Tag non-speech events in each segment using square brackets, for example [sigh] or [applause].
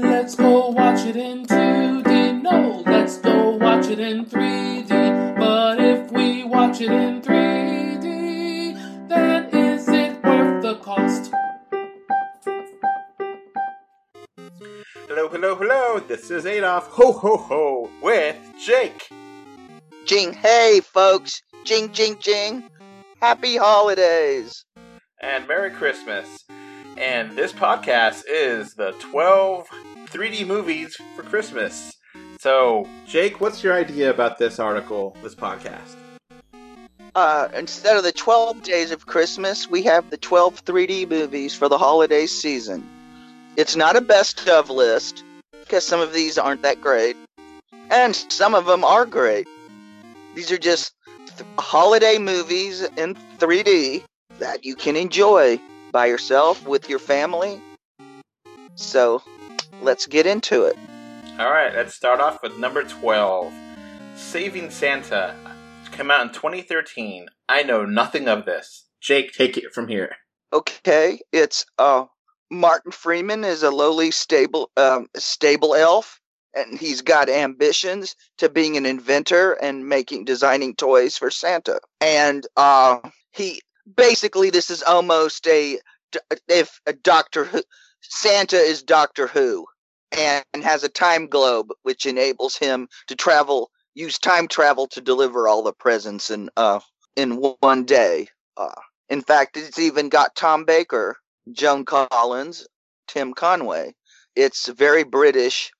Let's go watch it in 2D. No, let's go watch it in 3D. But if we watch it in 3D, then is it worth the cost? Hello, hello, hello. This is Adolf. Ho, ho, ho. With Jake. Jing, hey, folks. Jing, jing, jing. Happy holidays. And Merry Christmas. And this podcast is the 12 3D movies for Christmas. So, Jake, what's your idea about this article, this podcast? Uh, instead of the 12 days of Christmas, we have the 12 3D movies for the holiday season. It's not a best of list, because some of these aren't that great, and some of them are great. These are just th- holiday movies in 3D that you can enjoy by yourself with your family. So, let's get into it. All right, let's start off with number 12 Saving Santa. Came out in 2013. I know nothing of this. Jake, take it from here. Okay, it's uh Martin Freeman is a lowly stable um stable elf and he's got ambitions to being an inventor and making designing toys for Santa. And uh he basically this is almost a if a Doctor Who Santa is Doctor Who and has a time globe which enables him to travel use time travel to deliver all the presents in uh in one day. Uh in fact, it's even got Tom Baker, Joan Collins, Tim Conway. It's a very British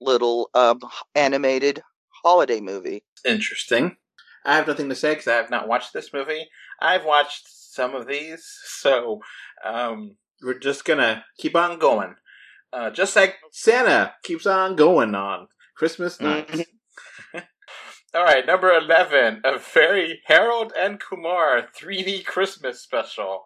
little um, animated holiday movie. Interesting. I have nothing to say because I have not watched this movie. I've watched some of these, [laughs] so um, we're just gonna keep on going. Uh, just like Santa keeps on going on Christmas night. [laughs] All right, number 11, a very Harold and Kumar 3D Christmas special.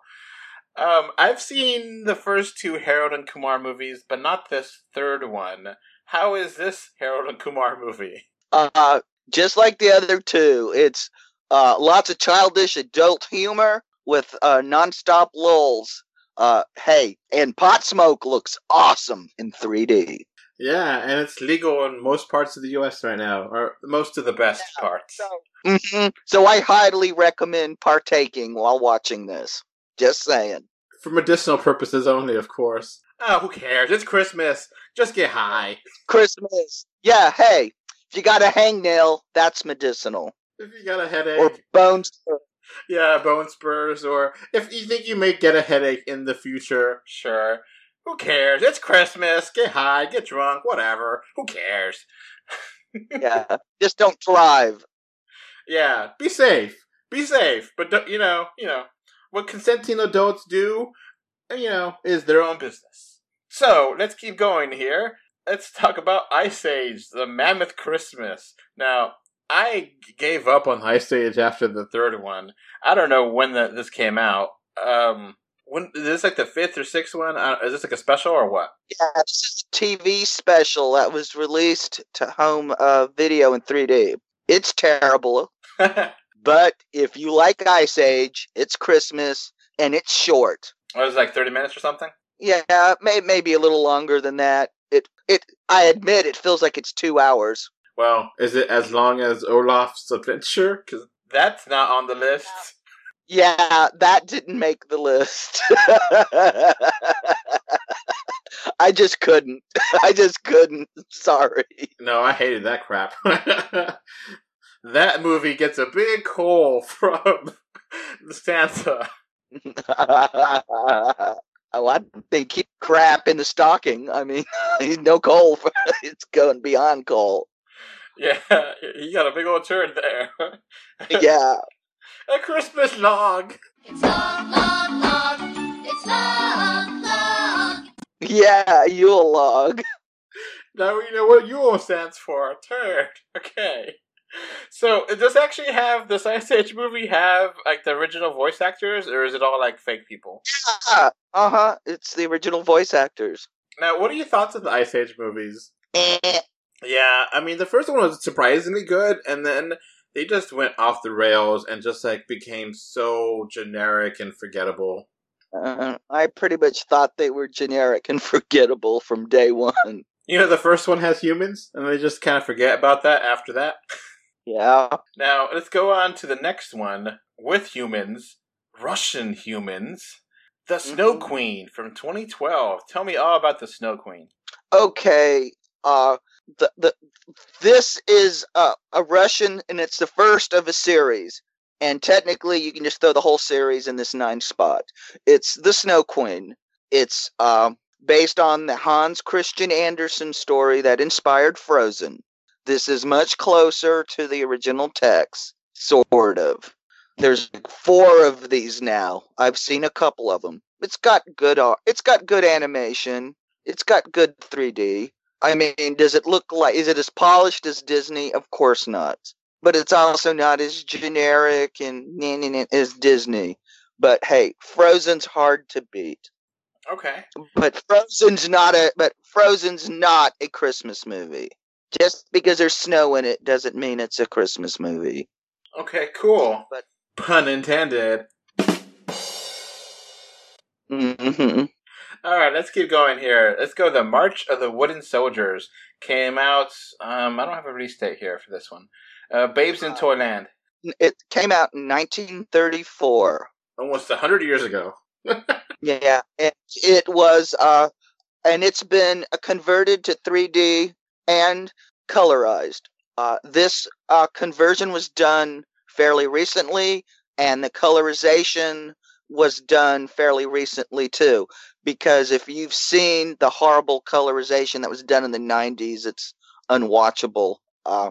Um, I've seen the first two Harold and Kumar movies, but not this third one. How is this Harold and Kumar movie? Uh, just like the other two, it's uh, lots of childish adult humor with uh, nonstop lulls. Uh, hey, and pot smoke looks awesome in 3D. Yeah, and it's legal in most parts of the U.S. right now, or most of the best Yeah, parts. So, Mhm. so I highly recommend partaking while watching this. Just saying. For medicinal purposes only, of course. Oh, who cares? It's Christmas. Just get high. Christmas. Yeah, hey, if you got a hangnail, that's medicinal. If you got a headache, Or bones. Yeah, bone spurs, or if you think you may get a headache in the future, sure. Who cares? It's Christmas. Get high, get drunk, whatever. Who cares? [laughs] Yeah, just don't drive. Yeah, be safe. Be safe. But don't, you know, you know what consenting adults do, you know, is their own business. So let's keep going here. Let's talk about Ice Age, the Mammoth Christmas. Now, I gave up on Ice Age after the third one. I don't know when the, this came out. Um, when is this like the fifth or sixth one? Uh, is this like a special or what? Yeah, this is a TV special that was released to home uh, video in 3D. It's terrible, [laughs] but if you like Ice Age, it's Christmas and it's short. What is it, like thirty minutes or something? Yeah, may, maybe a little longer than that. It it I admit it feels like it's two hours. Well, is it as long as Olaf's adventure? Because that's not on the list. Yeah, that didn't make the list. [laughs] I just couldn't. [laughs] I just couldn't. Sorry. No, I hated that crap. [laughs] that movie gets a big call from Santa. oh, I, they keep crap in the stocking. I mean, no coal. For, it's going beyond coal. [laughs] Yeah, he got a big old turn there. [laughs] Yeah. a Christmas log. It's long, long, long. It's long, long. Yeah, Yule log. Now we know what Yule stands for. Turd. [laughs] Okay. So, does actually have the Ice Age movie have like the original voice actors, or is it all like fake people? Uh huh. It's the original voice actors. Now, what are your thoughts of the Ice Age movies? Eh. Yeah, I mean, the first one was surprisingly good, and then they just went off the rails and just like became so generic and forgettable. Uh, I pretty much thought they were generic and [laughs] forgettable from day one. You know, the first one has humans, and they just kind of forget about that after that. Yeah. Now, let's go on to the next one with humans, Russian humans. The Snow Mhm. Queen from 2012. Tell me all about the Snow Queen. Okay. Uh, the the this is uh, a Russian, and it's the first of a series. And technically, you can just throw the whole series in this nine spot. It's the Snow Queen. It's um, based on the Hans Christian Andersen story that inspired Frozen. This is much closer to the original text, sort of. There's four of these now. I've seen a couple of them. It's got good art. It's got good animation. It's got good 3D. I mean, does it look like? Is it as polished as Disney? Of course not. But it's also not as generic and as Disney. But hey, Frozen's hard to beat. Okay. But Frozen's not a. But Frozen's not a Christmas movie. Just because there's snow in it doesn't mean it's a Christmas movie. Okay, cool. But- Pun intended. hmm All right, let's keep going here. Let's go. The March of the Wooden Soldiers came out. Um, I don't have a release date here for this one. Uh, Babes in Uh, Toyland, It came out in 1934. almost a hundred years ago. [laughs] Yeah, it, it was, uh, and it's been uh, converted to 3D and colorized. Uh, this uh, conversion was done fairly recently, and the colorization was done fairly recently too. Because if you've seen the horrible colorization that was done in the 90s, it's unwatchable. Uh,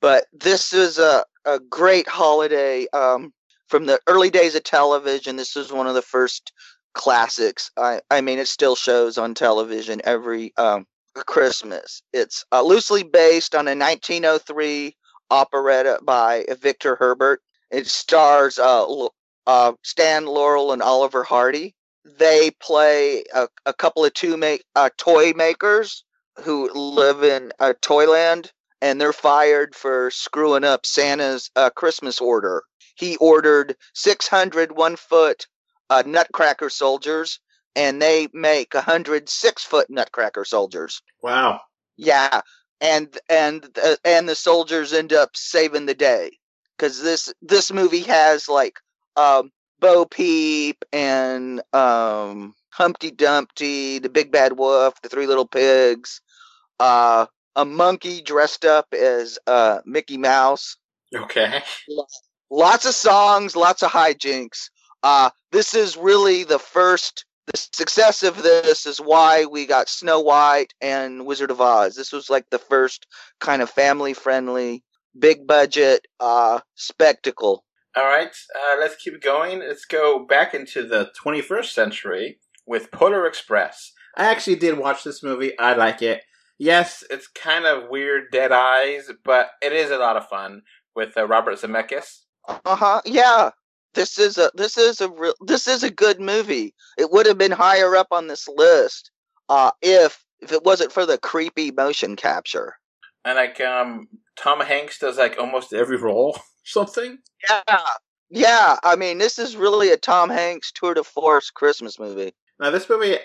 but this is a, a great holiday. Um, from the early days of television, this was one of the first classics. I, I mean, it still shows on television every um, Christmas. It's uh, loosely based on a 1903 operetta by Victor Herbert. It stars uh, uh, Stan Laurel and Oliver Hardy. They play a, a couple of two ma- uh, toy makers who live in uh, Toyland, and they're fired for screwing up Santa's uh, Christmas order. He ordered 600 one foot uh, Nutcracker soldiers, and they make 106 foot Nutcracker soldiers. Wow. Yeah, and and uh, and the soldiers end up saving the day because this this movie has like um, Bo Peep and um, Humpty Dumpty, the Big Bad Wolf, the Three Little Pigs, uh, a monkey dressed up as uh, Mickey Mouse Okay. lots of songs, lots of hijinks. Uh, this is really the first. The success of this is why we got Snow White and Wizard of Oz. This was like the first kind of family-friendly, big budget uh, spectacle. All right. Uh, let's keep going. Let's go back into the 21st century with Polar Express. I actually did watch this movie. I like it. Yes, it's kind of weird, dead eyes, but it is a lot of fun with uh, Robert Zemeckis. Uh huh. Yeah. This is a this is a real this is a good movie. It would have been higher up on this list uh, if if it wasn't for the creepy motion capture. And like um Tom Hanks does like almost every role [laughs] something. Yeah. Yeah, I mean, this is really a Tom Hanks tour de force Christmas movie. Now this movie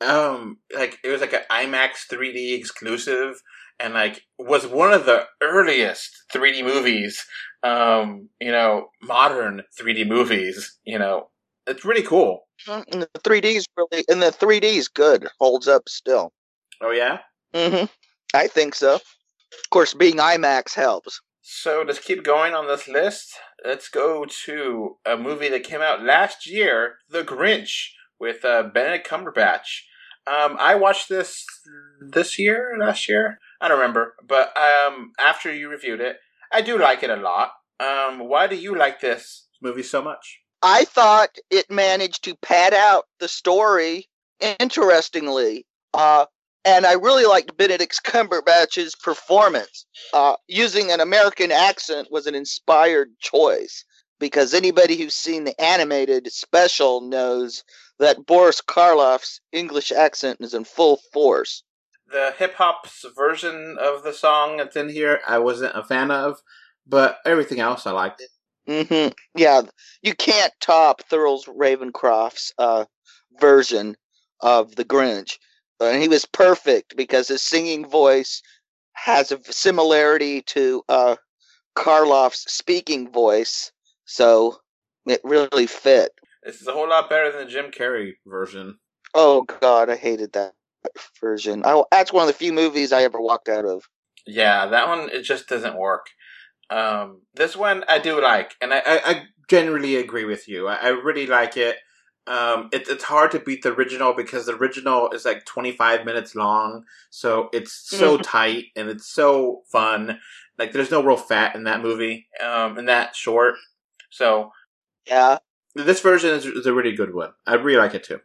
um like it was like an IMAX 3D exclusive and like was one of the earliest 3D movies um you know modern 3D movies, you know. It's really cool. Mm, And the 3D's really, and the 3D's good, holds up still. Oh yeah? Mm-hmm. I think so. Of course, being IMAX helps. So let's keep going on this list. Let's go to a movie that came out last year, The Grinch, with uh, Benedict Cumberbatch. Um, I watched this this year, last year. I don't remember, but um, after you reviewed it, I do like it a lot. Um, why do you like this movie so much? I thought it managed to pad out the story interestingly. Uh, and I really liked Benedict Cumberbatch's performance. Uh, using an American accent was an inspired choice because anybody who's seen the animated special knows that Boris Karloff's English accent is in full force. The hip hop's version of the song that's in here, I wasn't a fan of, but everything else I liked. hmm Yeah, you can't top Thurl Ravenscroft's uh, version of the Grinch. And he was perfect because his singing voice has a similarity to uh, Karloff's speaking voice, so it really fit. This is a whole lot better than the Jim Carrey version. Oh God, I hated that version. I, that's one of the few movies I ever walked out of. Yeah, that one it just doesn't work. Um, this one I do like, and I, I, I generally agree with you. I, I really like it. Um, it, it's hard to beat the original because the original is like 25 minutes long, so it's so Mhm. tight and it's so fun. Like, there's no real fat in that movie, um, and that short. So Yeah, this version is, is a really good one. I really like it too.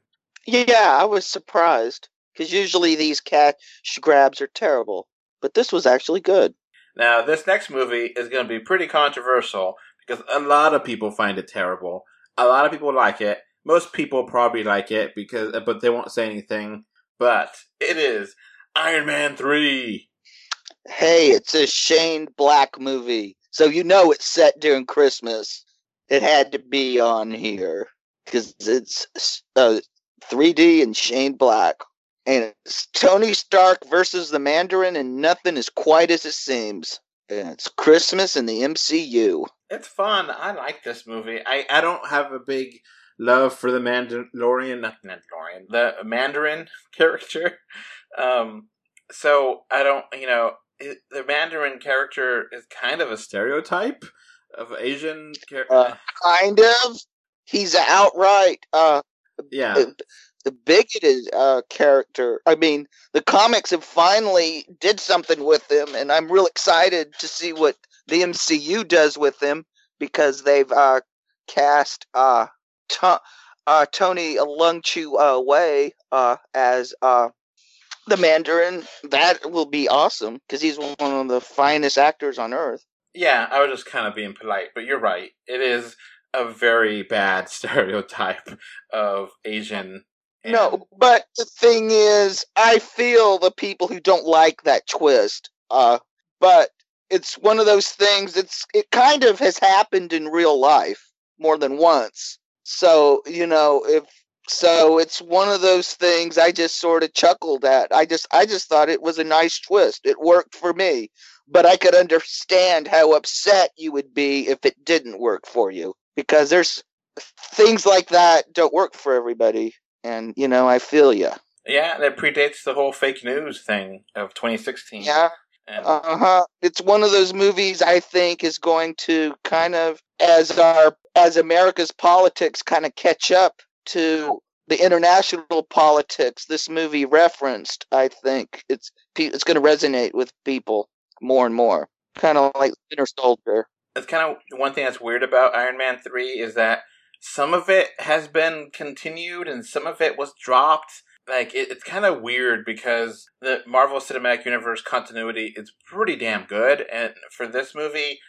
yeah, I was surprised because usually these cash grabs are terrible, but this was actually good. Now, this next movie is going to be pretty controversial because a lot of people find it terrible. A lot of people like it. Most people probably like it because, but they won't say anything. But it is Iron Man three. Hey, it's a Shane Black movie, so you know it's set during Christmas. It had to be on here because it's uh, 3D and Shane Black, and it's Tony Stark versus the Mandarin, and nothing is quite as it seems. And it's Christmas in the MCU. It's fun. I like this movie. I, I don't have a big love for the Mandalorian, not Mandalorian, the Mandarin [laughs] character. Um, so I don't, you know, it, the Mandarin character is kind of a stereotype of Asian character. Uh, Kind of. He's an outright uh, yeah. the, the bigoted uh, character. I mean, the comics have finally did something with him, and I'm real excited to see what the MCU does with him because they've uh, cast uh, to- uh, Tony Leung Chiu uh, Wai uh, as uh, the Mandarin. That will be awesome because he's one of the finest actors on earth. Yeah, I was just kind of being polite, but you're right. It is a very bad [laughs] stereotype of Asian. and- No, but the thing is, I feel the people who don't like that twist. Uh, but it's one of those things. It's it kind of has happened in real life more than once. So you know, if so, it's one of those things. I just sort of chuckled at. I just I just thought it was a nice twist. It worked for me, but I could understand how upset you would be if it didn't work for you because there's things like that don't work for everybody and you know i feel you Yeah, that predates the whole fake news thing of 2016. yeah And- uh-huh it's one of those movies i think is going to kind of as our as america's politics kind of catch up to the international politics this movie referenced i think it's it's going to resonate with people more and more kind of like Winter Soldier. it's kind of one thing that's weird about Iron Man 3 is that some of it has been continued and some of it was dropped. Like, it, it's kind of weird because the Marvel Cinematic Universe continuity is pretty damn good. And for this movie,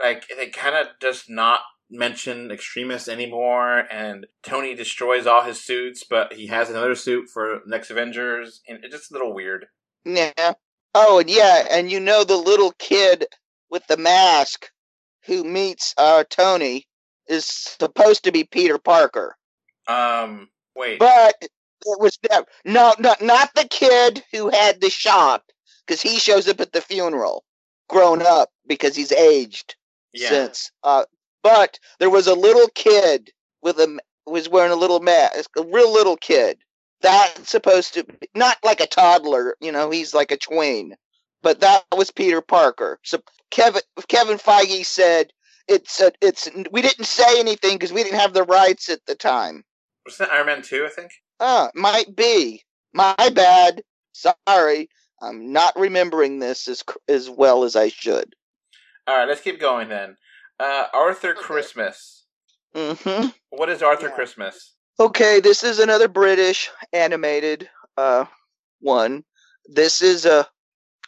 like, it kind of does not mention extremists anymore. And Tony destroys all his suits, but he has another suit for next Avengers. And it's just a little weird. Yeah. Oh, and yeah, and you know the little kid with the mask who meets uh Tony is supposed to be Peter Parker. Um, wait. But it was never, no, no, not the kid who had the shot, because he shows up at the funeral, grown up because he's aged yeah. since. Uh, but there was a little kid with a was wearing a little mask, a real little kid. That's supposed to be not like a toddler, you know, he's like a tween. But that was Peter Parker. So Kevin Kevin Feige said it's a, it's we didn't say anything because we didn't have the rights at the time. Was that Iron Man 2, I think? Ah, might be. My bad. Sorry. I'm not remembering this as as well as I should. All right, let's keep going then. Uh, Arthur Christmas. Mm-hmm. What is Arthur Yeah. Christmas? Okay, this is another British animated uh one. This is a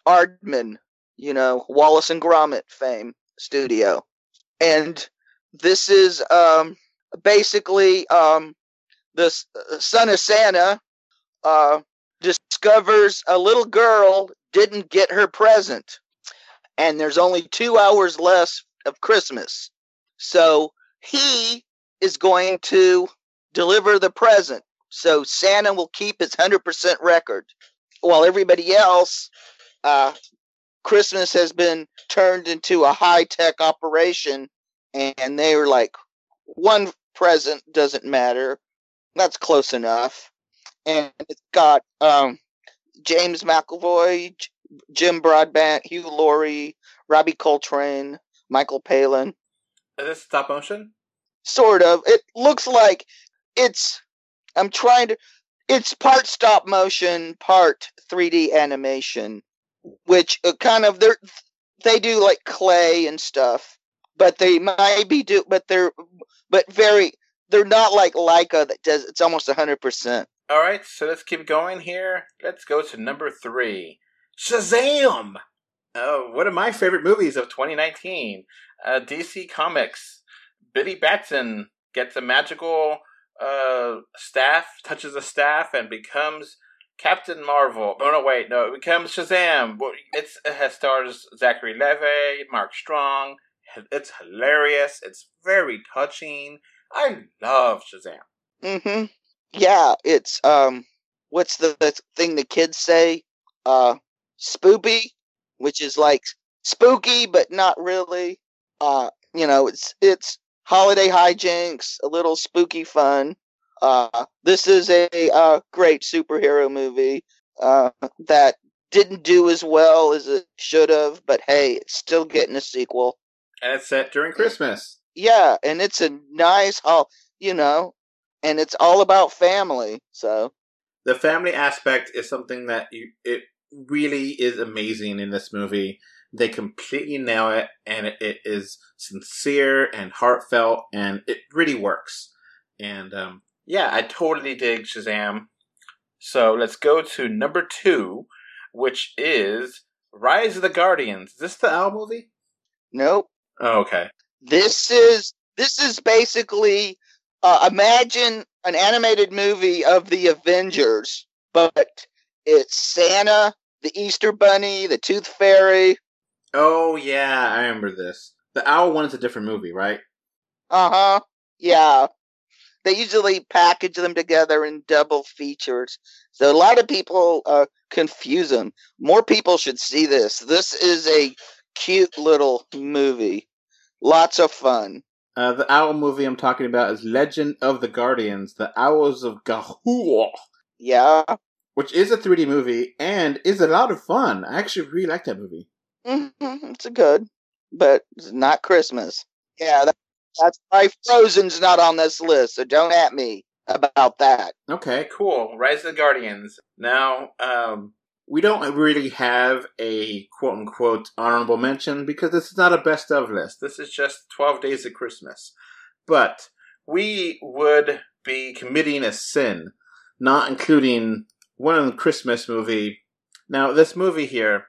Aardman, you know, Wallace and Gromit fame studio. And this is um basically um the uh, son of Santa uh discovers a little girl didn't get her present and there's only 2 hours left of Christmas. So he is going to deliver the present. So Santa will keep his 100% record, while everybody else, uh, Christmas has been turned into a high tech operation, and they were like, one present doesn't matter. That's close enough. And it's got um, James McAvoy, J- Jim Broadbent, Hugh Laurie, Robbie Coltrane, Michael Palin. Is this stop motion? Sort of. It looks like it's. I'm trying to. It's part stop motion, part 3D animation, which uh, kind of they're they do like clay and stuff, but they might be do but they're but very they're not like Laika that does it's almost hundred percent. All right, so let's keep going here. Let's go to number three Shazam! Oh, one of my favorite movies of 2019. Uh, DC Comics. Billy Batson gets a magical uh, staff, touches a staff, and becomes Captain Marvel. Oh, no, wait, no, it becomes Shazam. It's, it has stars Zachary Levi, Mark Strong. It's hilarious. It's very touching. I love Shazam. Mm-hmm. Yeah, it's um what's the, the thing the kids say? Uh spoopy, which is like spooky but not really. Uh you know, it's it's holiday hijinks, a little spooky fun. Uh this is a uh great superhero movie uh that didn't do as well as it should have, but hey, it's still getting a sequel. And it's set during Christmas. Yeah, and it's a nice hol you know, and it's all about family. So the family aspect is something that you it really is amazing in this movie. They completely nail it, and it, it is sincere and heartfelt, and it really works. And um, yeah, I totally dig Shazam. So let's go to number two, which is Rise of the Guardians. Is this the Owl movie? nope. Oh, okay. This is this is basically uh, imagine an animated movie of the Avengers, but it's Santa, the Easter Bunny, the Tooth Fairy. Oh yeah, I remember this. The Owl one is a different movie, right? Uh huh. Yeah. They usually package them together in double features. So a lot of people uh, confuse them. More people should see this. This is a cute little movie. Lots of fun. Uh, the owl movie I'm talking about is Legend of the Guardians, The Owls of Ga'Hoole, Yeah. which is a 3D movie and is a lot of fun. I actually really like that movie. hmm It's a good, but it's not Christmas. Yeah, that, that's why Frozen's not on this list. So don't at me about that. Okay, cool. Rise of the Guardians. Now, um, we don't really have a quote unquote honorable mention because this is not a best of list. This is just 12 Days of Christmas. But we would be committing a sin not including one Christmas movie. Now, this movie here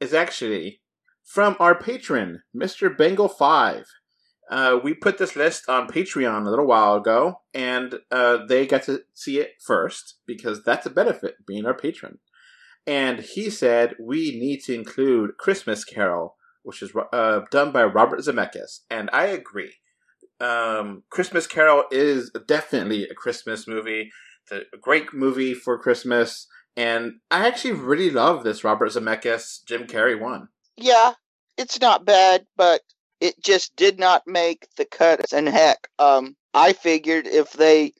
is actually from our patron, Mr. Bungle 5. Uh, we put this list on Patreon a little while ago, and uh, they got to see it first because that's a benefit being our patron. And he said we need to include Christmas Carol, which is uh, done by Robert Zemeckis, and I agree. Um, Christmas Carol is definitely a Christmas movie. A great movie for Christmas, and I actually really love this Robert Zemeckis Jim Carrey one. Yeah, it's not bad, but it just did not make the cut. And heck, um, I figured if they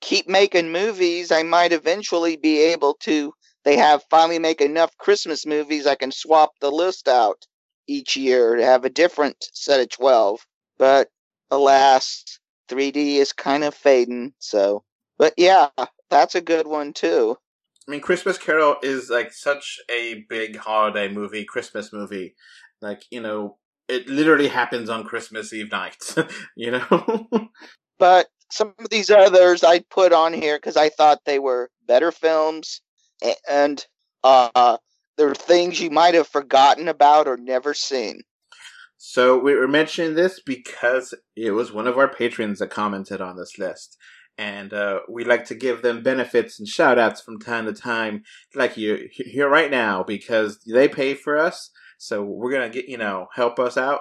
keep making movies, I might eventually be able to. They have finally make enough Christmas movies. I can swap the list out each year to have a different set of twelve. But alas, 3D is kind of fading. So, but yeah, that's a good one too. I mean, Christmas Carol is like such a big holiday movie, Christmas movie. Like, you know, it literally happens on Christmas Eve night, [laughs] you know? but some of these others I put on here because I thought they were better films, and uh, there are things you might have forgotten about or never seen. so we were mentioning this because it was one of our patrons that commented on this list. And uh, we like to give them benefits and shout outs from time to time, like you here right now, because they pay for us. So we're going to get, you know, help us out.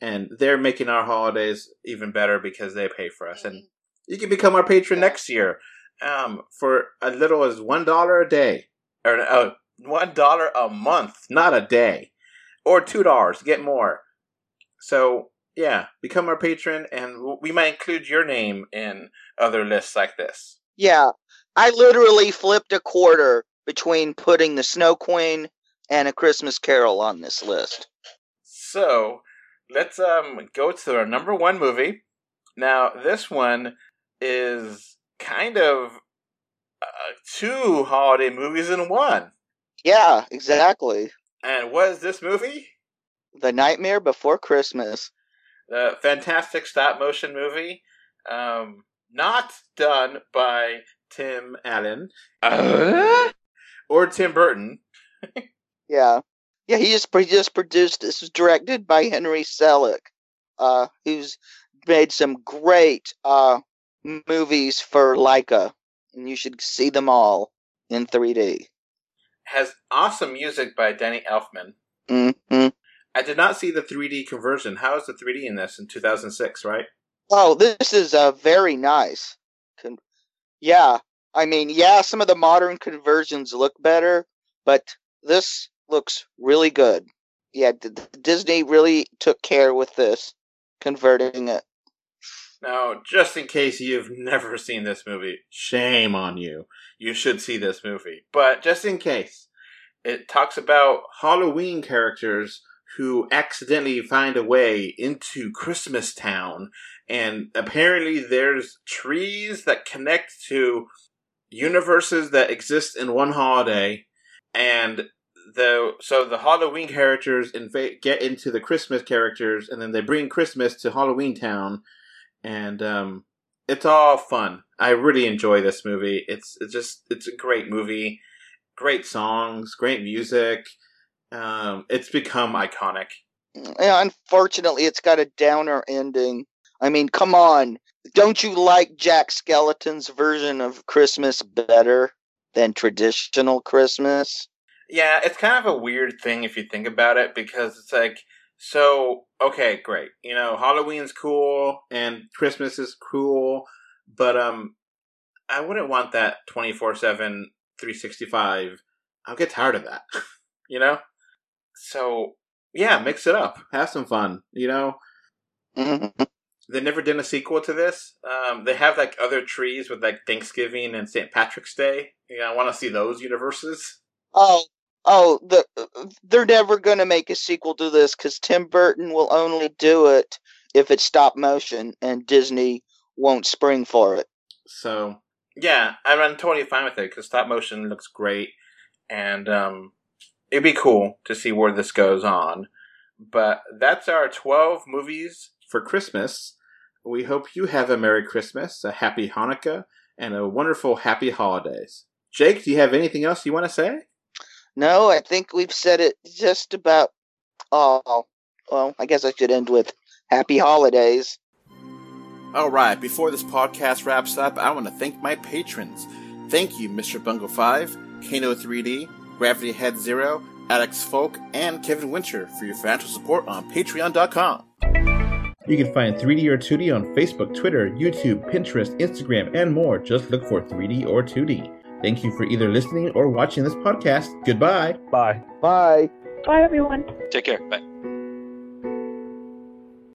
And they're making our holidays even better because they pay for us. And you can become our patron next year. Um, for as little as one dollar a day, or uh, one dollar a month, not a day, or two dollars get more. So yeah, become our patron, and we might include your name in other lists like this. Yeah, I literally flipped a quarter between putting the Snow Queen and a Christmas Carol on this list. So let's um go to our number one movie. Now this one is kind of uh, two holiday movies in one. Yeah, exactly. And what is this movie? The Nightmare Before Christmas. The fantastic stop motion movie, um, not done by Tim Allen or Tim Burton. [laughs] Yeah, yeah. He just he just produced. This was directed by Henry Selick, uh, who's made some great uh movies for Laika, and you should see them all in 3D. Has awesome music by Danny Elfman. hmm I did not see the 3D conversion. How is the 3D in this in 2006, right? Oh, this is uh, very nice. Con- yeah, I mean, yeah, some of the modern conversions look better, but this looks really good. Yeah, D- Disney really took care with this, converting it. Now, just in case you've never seen this movie, shame on you. You should see this movie. But just in case, it talks about Halloween characters who accidentally find a way into Christmas Town, and apparently there's trees that connect to universes that exist in one holiday, and the so the Halloween characters inva- get into the Christmas characters, and then they bring Christmas to Halloween Town, and um, it's all fun. I really enjoy this movie. It's it's just it's a great movie, great songs, great music. Um, it's become iconic. Yeah, unfortunately, it's got a downer ending. I mean, come on. Don't you like Jack Skellington's version of Christmas better than traditional Christmas? Yeah, it's kind of a weird thing if you think about it because it's like so okay, great. You know, Halloween's cool and Christmas is cool, but um I wouldn't want that 24/7 365. I'll get tired of that. [laughs] you know? So, yeah, mix it up. Have some fun, you know? Mhm. They never did a sequel to this. Um, they have like other trees with like Thanksgiving and St. Patrick's Day. Yeah, I want to see those universes. Oh, oh, the they're never going to make a sequel to this because Tim Burton will only do it if it's stop motion, and Disney won't spring for it. So yeah, I'm, totally fine with it because stop motion looks great, and um, it'd be cool to see where this goes on. But that's our 12 movies for Christmas. We hope you have a Merry Christmas, a Happy Hanukkah, and a wonderful Happy Holidays. Jake, do you have anything else you want to say? No, I think we've said it just about all. Well, I guess I should end with Happy Holidays. All right, before this podcast wraps up, I want to thank my patrons. Thank you, Mr. Bungle 5, Kano 3D, Gravity Head Zero, Alex Folk, and Kevin Winter for your financial support on patreon.com. You can find 3D or 2D on Facebook, Twitter, YouTube, Pinterest, Instagram, and more. Just look for 3D or 2D. Thank you for either listening or watching this podcast. Goodbye. Bye. Bye. Bye, everyone. Take care. Bye.